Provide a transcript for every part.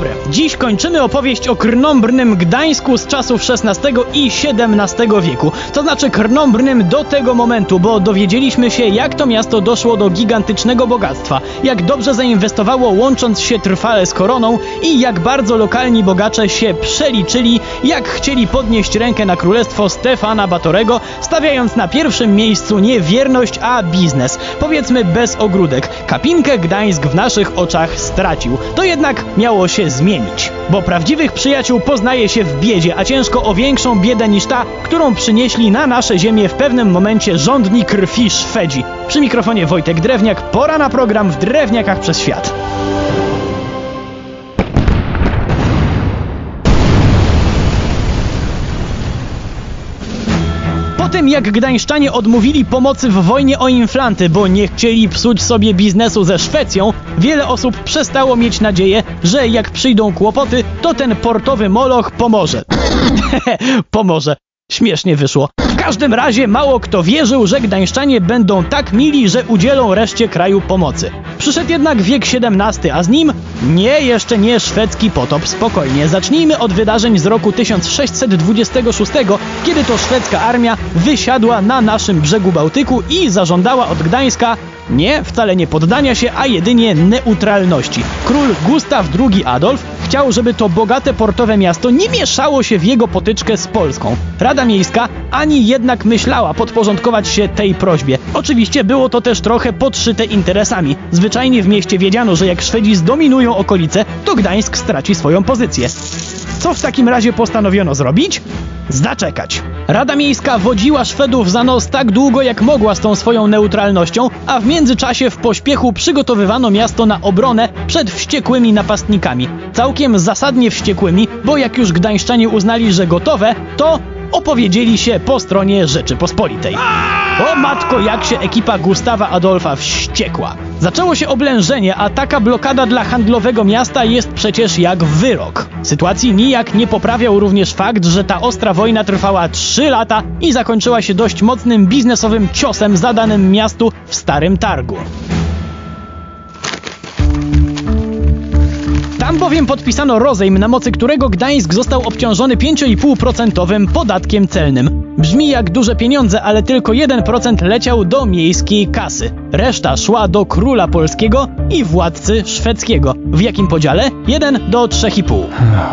Dobry. Dziś kończymy opowieść o krnąbrnym Gdańsku z czasów XVI i XVII wieku. To znaczy krnąbrnym do tego momentu, bo dowiedzieliśmy się, jak to miasto doszło do gigantycznego bogactwa, jak dobrze zainwestowało łącząc się trwale z koroną i jak bardzo lokalni bogacze się przeliczyli, jak chcieli podnieść rękę na królestwo Stefana Batorego, stawiając na pierwszym miejscu nie wierność, a biznes. Powiedzmy bez ogródek. Kapinkę Gdańsk w naszych oczach stracił. To jednak miało się zmienić. Bo prawdziwych przyjaciół poznaje się w biedzie, a ciężko o większą biedę niż ta, którą przynieśli na nasze ziemię w pewnym momencie rządni krwi Szwedzi. Przy mikrofonie Wojtek Drewniak, pora na program w Drewniakach przez świat. Tym jak gdańszczanie odmówili pomocy w wojnie o inflanty, bo nie chcieli psuć sobie biznesu ze Szwecją, wiele osób przestało mieć nadzieję, że jak przyjdą kłopoty, to ten portowy moloch pomoże. pomoże. Śmiesznie wyszło. Każdym razie mało kto wierzył, że gdańszczanie będą tak mili, że udzielą reszcie kraju pomocy. Przyszedł jednak wiek XVII, a z nim nie, jeszcze nie szwedzki potop. Spokojnie, zacznijmy od wydarzeń z roku 1626, kiedy to szwedzka armia wysiadła na naszym brzegu Bałtyku i zażądała od Gdańska nie, wcale nie poddania się, a jedynie neutralności. Król Gustaw II Adolf chciał, żeby to bogate portowe miasto nie mieszało się w jego potyczkę z Polską. Rada Miejska ani jednak myślała podporządkować się tej prośbie. Oczywiście było to też trochę podszyte interesami. Zwyczajnie w mieście wiedziano, że jak Szwedzi zdominują okolice, to Gdańsk straci swoją pozycję. Co w takim razie postanowiono zrobić? Zaczekać. Rada Miejska wodziła Szwedów za nos tak długo jak mogła z tą swoją neutralnością, a w międzyczasie w pośpiechu przygotowywano miasto na obronę przed wściekłymi napastnikami. Całkiem zasadnie wściekłymi, bo jak już gdańszczanie uznali, że gotowe, to opowiedzieli się po stronie Rzeczypospolitej. O matko, jak się ekipa Gustawa Adolfa wściekła. Zaczęło się oblężenie, a taka blokada dla handlowego miasta jest przecież jak wyrok. Sytuacji nijak nie poprawiał również fakt, że ta ostra wojna trwała 3 lata i zakończyła się dość mocnym biznesowym ciosem zadanym miastu w Starym Targu. Tam bowiem podpisano rozejm, na mocy którego Gdańsk został obciążony 5,5% podatkiem celnym. Brzmi jak duże pieniądze, ale tylko 1% leciał do miejskiej kasy. Reszta szła do króla polskiego i władcy szwedzkiego. W jakim podziale? 1 do 3,5.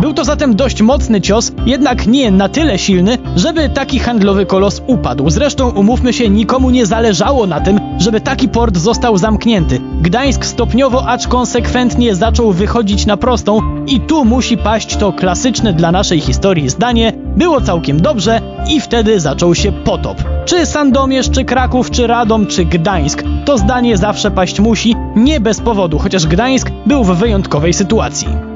Był to zatem dość mocny cios, jednak nie na tyle silny, żeby taki handlowy kolos upadł. Zresztą umówmy się, nikomu nie zależało na tym, żeby taki port został zamknięty. Gdańsk stopniowo, acz konsekwentnie zaczął wychodzić na prostą i tu musi paść to klasyczne dla naszej historii zdanie było całkiem dobrze i wtedy zaczął się potop. Czy Sandomierz, czy Kraków, czy Radom, czy Gdańsk. To zdanie zawsze paść musi, nie bez powodu, chociaż Gdańsk był w wyjątkowej sytuacji.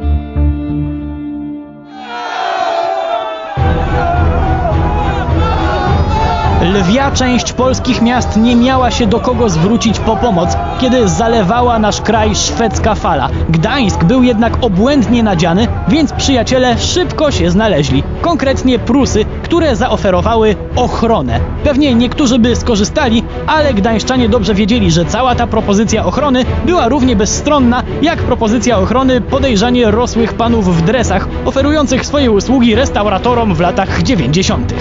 Lwia część polskich miast nie miała się do kogo zwrócić po pomoc, kiedy zalewała nasz kraj szwedzka fala. Gdańsk był jednak obłędnie nadziany, więc przyjaciele szybko się znaleźli. Konkretnie Prusy, które zaoferowały ochronę. Pewnie niektórzy by skorzystali, ale gdańszczanie dobrze wiedzieli, że cała ta propozycja ochrony była równie bezstronna, jak propozycja ochrony podejrzanie rosłych panów w dresach, oferujących swoje usługi restauratorom w latach 90.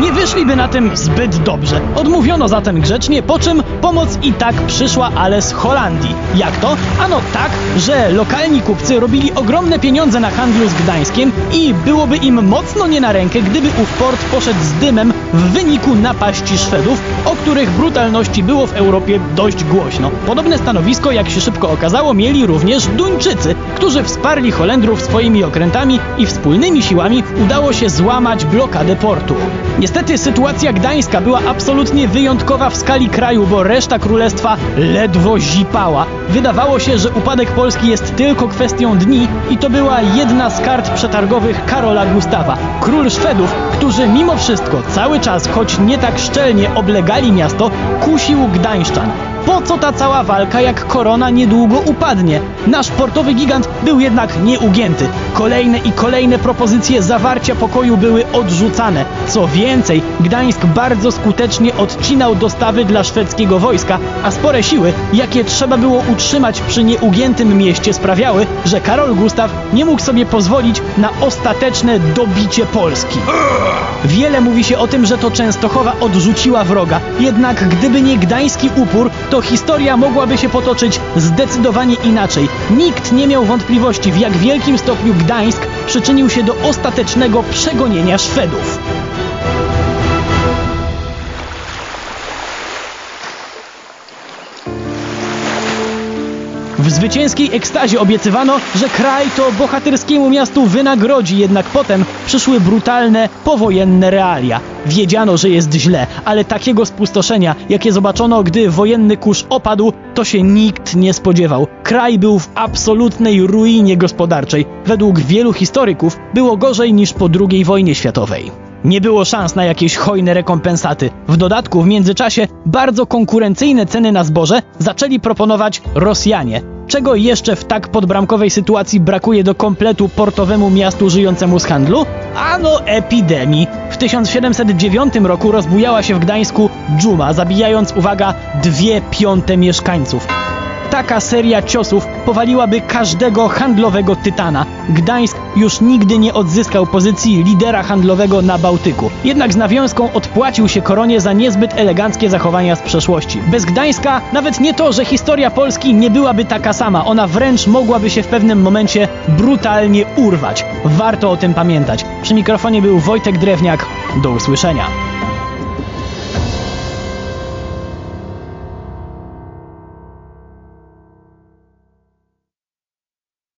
Nie wyszliby na tym zbyt dobrze. Odmówiono zatem grzecznie, po czym pomoc i tak przyszła, ale z Holandii. Jak to? Ano tak, że lokalni kupcy robili ogromne pieniądze na handlu z Gdańskiem i byłoby im mocno nie na rękę, gdyby ów port poszedł z dymem w wyniku napaści Szwedów, o których brutalności było w Europie dość głośno. Podobne stanowisko, jak się szybko okazało, mieli również Duńczycy, którzy wsparli Holendrów swoimi okrętami i wspólnymi siłami udało się złamać blokadę portu. Niestety sytuacja gdańska była absolutnie wyjątkowa w skali kraju, bo reszta królestwa ledwo zipała. Wydawało się, że upadek Polski jest tylko kwestią dni i to była jedna z kart przetargowych Karola Gustawa. Król Szwedów, którzy mimo wszystko cały czas, choć nie tak szczelnie oblegali miasto, kusił Gdańszczan. Po co ta cała walka, jak korona niedługo upadnie? Nasz portowy gigant był jednak nieugięty. Kolejne i kolejne propozycje zawarcia pokoju były odrzucane. Co więcej, Gdańsk bardzo skutecznie odcinał dostawy dla szwedzkiego wojska, a spore siły, jakie trzeba było utrzymać przy nieugiętym mieście sprawiały, że Karol Gustaw nie mógł sobie pozwolić na ostateczne dobicie Polski. Wiele mówi się o tym, że to Częstochowa odrzuciła wroga, jednak gdyby nie gdański upór, to historia mogłaby się potoczyć zdecydowanie inaczej. Nikt nie miał wątpliwości, w jak wielkim stopniu Gdańsk przyczynił się do ostatecznego przegonienia Szwedów. W zwycięskiej ekstazie obiecywano, że kraj to bohaterskiemu miastu wynagrodzi, jednak potem przyszły brutalne, powojenne realia. Wiedziano, że jest źle, ale takiego spustoszenia, jakie zobaczono, gdy wojenny kurz opadł, to się nikt nie spodziewał. Kraj był w absolutnej ruinie gospodarczej. Według wielu historyków było gorzej niż po II wojnie światowej. Nie było szans na jakieś hojne rekompensaty. W dodatku w międzyczasie bardzo konkurencyjne ceny na zboże zaczęli proponować Rosjanie. Czego jeszcze w tak podbramkowej sytuacji brakuje do kompletu portowemu miastu żyjącemu z handlu? Ano epidemii. W 1709 roku rozbujała się w Gdańsku dżuma, zabijając, uwaga, dwie piąte mieszkańców. Taka seria ciosów powaliłaby każdego handlowego tytana. Gdańsk już nigdy nie odzyskał pozycji lidera handlowego na Bałtyku. Jednak z nawiązką odpłacił się koronie za niezbyt eleganckie zachowania z przeszłości. Bez Gdańska nawet nie to, że historia Polski nie byłaby taka sama, ona wręcz mogłaby się w pewnym momencie brutalnie urwać. Warto o tym pamiętać. Przy mikrofonie był Wojtek Drewniak. Do usłyszenia.